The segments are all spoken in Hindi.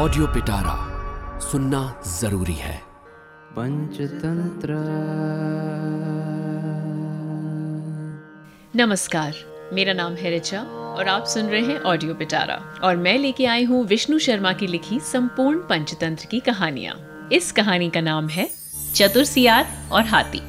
ऑडियो पिटारा सुनना ज़रूरी है। पंचतंत्र। नमस्कार मेरा नाम है रिचा और आप सुन रहे हैं ऑडियो पिटारा और मैं लेके आई हूँ विष्णु शर्मा की लिखी संपूर्ण पंचतंत्र की कहानियाँ। इस कहानी का नाम है चतुर सियार और हाथी।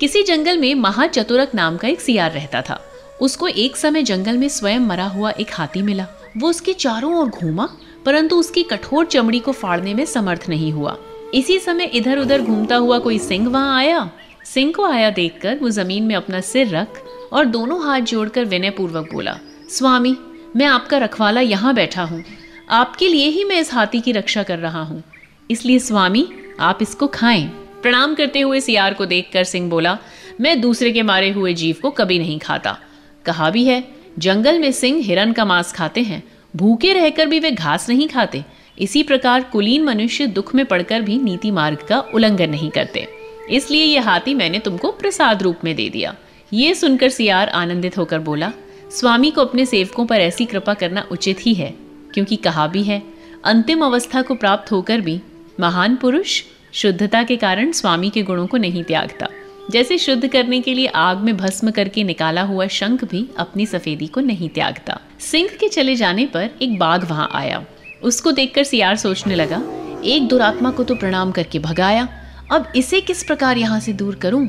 किसी जंगल में महाचतुरक नाम का एक सियार रहता था। उसको एक समय जंगल में स्वयं मरा हुआ एक हाथी मिला वो उसके चारों ओर घूमा, परंतु उसकी कठोर चमड़ी को फाड़ने में समर्थ नहीं हुआ। इसी समय इधर उधर घूमता हुआ कोई सिंह वहाँ आया। सिंह को आया देखकर वो ज़मीन में अपना सिर रख और दोनों हाथ जोड़कर विनय पूर्वक बोला, स्वामी, मैं आपका रखवाला यहाँ बैठा हूँ। आपके लिए ही मैं इस हाथी की रक्षा कर रहा हूँ। इसलिए स्वामी, आप इसको खाएँ। प्रणाम करते हुए सियार को देखकर सिंह बोला, मैं दूसरे के मारे हुए जीव को कभी नहीं खाता। कहा भी है जंगल में सिंह हिरन का मांस खाते हैं। भूखे रहकर भी वे घास नहीं खाते। इसी प्रकार कुलीन मनुष्य दुख में पड़कर भी नीति मार्ग का उल्लंघन नहीं करते। इसलिए यह हाथी मैंने तुमको प्रसाद रूप में दे दिया। ये सुनकर सियार आनंदित होकर बोला, स्वामी को अपने सेवकों पर ऐसी कृपा करना उचित ही है, क्योंकि कहा भी है, अंतिम अवस्था को प्राप्त होकर भी महान पुरुष शुद्धता के कारण स्वामी के गुणों को नहीं त्यागता। जैसे शुद्ध करने के लिए आग में भस्म करके निकाला हुआ शंख भी अपनी सफेदी को नहीं त्यागता। सिंह के चले जाने पर एक बाघ वहाँ आया। उसको देखकर सियार सोचने लगा, एक दुरात्मा को तो प्रणाम करके भगाया, अब इसे किस प्रकार यहाँ से दूर करूँ?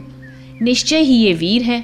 निश्चय ही ये वीर है।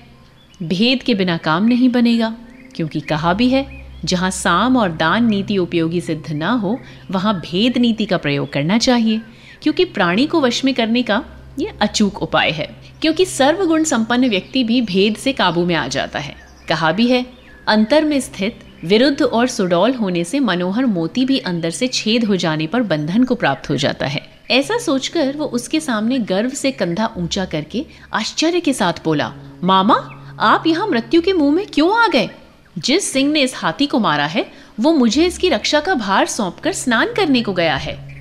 भेद के बिना काम नहीं बनेगा, क्योंकि कहा भी है, जहाँ साम और दान नीति उपयोगी सिद्ध ना हो, वहाँ भेद नीति का प्रयोग करना चाहिए, क्योंकि प्राणी को वश में करने का ये अचूक उपाय है। क्योंकि सर्वगुण संपन्न व्यक्ति भी भेद से काबू में आ जाता है। कहा भी है, अंतर में स्थित, विरुद्ध और सुडौल होने से मनोहर मोती भी अंदर से छेद हो जाने पर बंधन को प्राप्त हो जाता है। ऐसा सोचकर वो उसके सामने गर्व से कंधा ऊँचा करके आश्चर्य के साथ बोला, मामा, आप यहाँ मृत्यु के मुँह में क्यों आ गए? जिस सिंह ने इस हाथी को मारा है, वो मुझे इसकी रक्षा का भार सौंपकर स्नान करने को गया है।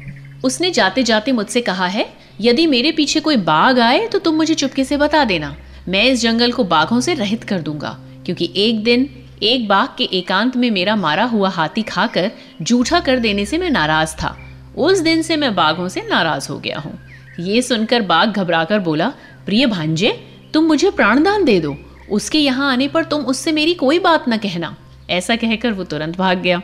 उसने जाते जाते मुझसे कहा है यदि मेरे पीछे कोई बाघ आए तो तुम मुझे चुपके से बता देना। मैं इस जंगल को बाघों से रहित कर दूँगा, क्योंकि एक दिन एक बाघ के एकांत में मेरा मारा हुआ हाथी खाकर जूठा कर देने से मैं नाराज़ था। उस दिन से मैं बाघों से नाराज़ हो गया हूँ। ये सुनकर बाघ घबराकर बोला, प्रिय भांजे, तुम मुझे प्राणदान दे दो। उसके यहाँ आने पर तुम उससे मेरी कोई बात न कहना। ऐसा कहकर वो तुरंत भाग गया।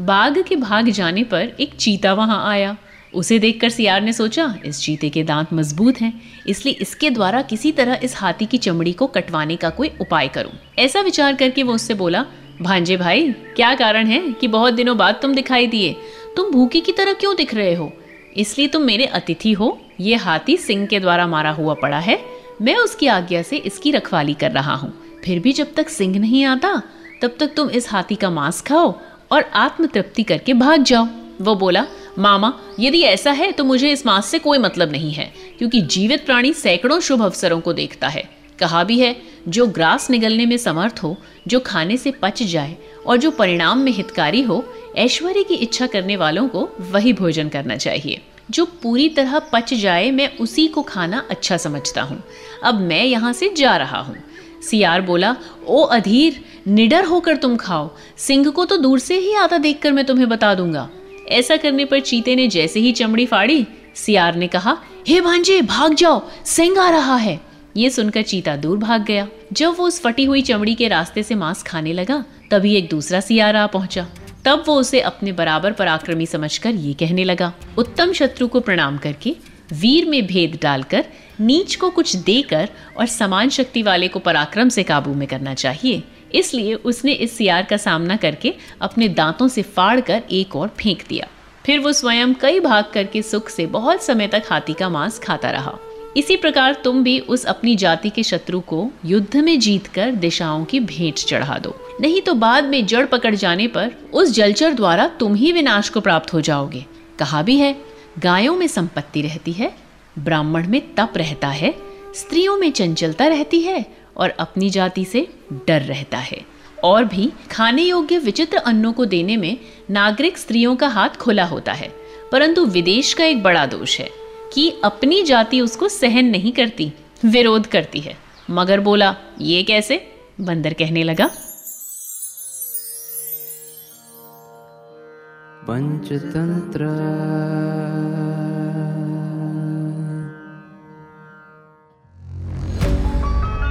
बाघ के भाग जाने पर एक चीता वहाँ आया। उसे देखकर सियार ने सोचा, इस चीते के दांत मज़बूत हैं, इसलिए इसके द्वारा किसी तरह इस हाथी की चमड़ी को कटवाने का कोई उपाय करूँ। ऐसा विचार करके वो उससे बोला, भांजे भाई, क्या कारण है कि बहुत दिनों बाद तुम दिखाई दिए? तुम भूखे की तरह क्यों दिख रहे हो? इसलिए तुम मेरे अतिथि हो, ये हाथी सिंह के द्वारा मारा हुआ पड़ा है। मैं उसकी आज्ञा से इसकी रखवाली कर रहा हूँ। फिर भी जब तक सिंह नहीं आता, तब तक तुम इस हाथी का मांस खाओ और आत्म तृप्ति करके भाग जाओ। वो बोला मामा, यदि ऐसा है तो मुझे इस मास से कोई मतलब नहीं है, क्योंकि जीवित प्राणी सैकड़ों शुभ अवसरों को देखता है। कहा भी है, जो ग्रास निगलने में समर्थ हो, जो खाने से पच जाए, और जो परिणाम में हितकारी हो, ऐश्वर्य की इच्छा करने वालों को वही भोजन करना चाहिए। जो पूरी तरह पच जाए, मैं उसी को खाना अच्छा समझता हूँ। अब मैं यहाँ से जा रहा हूँ। सियार बोला, ओ अधीर, निडर होकर तुम खाओ। सिंह को तो दूर से ही आता देखकर मैं तुम्हें बता दूँगा। ऐसा करने पर चीते ने जैसे ही चमड़ी फाड़ी, सियार ने कहा, हे भांजे, भाग जाओ सिंह आ रहा है। ये सुनकर चीता दूर भाग गया। जब वो उस फटी हुई चमड़ी के रास्ते से मांस खाने लगा, तभी एक दूसरा सियार आ पहुँचा। तब वो उसे अपने बराबर पराक्रमी समझकर ये कहने लगा, उत्तम शत्रु को प्रणाम करके, वीर में भेद डालकर, नीच को कुछ देकर और समान शक्ति वाले को पराक्रम से काबू में करना चाहिए। इसलिए उसने इस सियार का सामना करके अपने दांतों से फाड़ कर एक और फेंक दिया। फिर वो स्वयं कई भाग करके सुख से बहुत समय तक हाथी का मांस खाता रहा। इसी प्रकार तुम भी उस अपनी जाति के शत्रु को युद्ध में जीत कर दिशाओं की भेंट चढ़ा दो। नहीं तो बाद में जड़ पकड़ जाने पर उस जलचर द्वारा तुम ही विनाश को प्राप्त हो जाओगे। कहा भी है, गायों में संपत्ति रहती है, ब्राह्मण में तप रहता है, स्त्रियों में चंचलता रहती है और अपनी जाति से डर रहता है। और भी खाने योग्य विचित्र अन्नों को देने में नागरिक स्त्रियों का हाथ खुला होता है। परंतु विदेश का एक बड़ा दोष है कि अपनी जाति उसको सहन नहीं करती, विरोध करती है। मगर बोला, ये कैसे? बंदर कहने लगा। पंचतंत्र।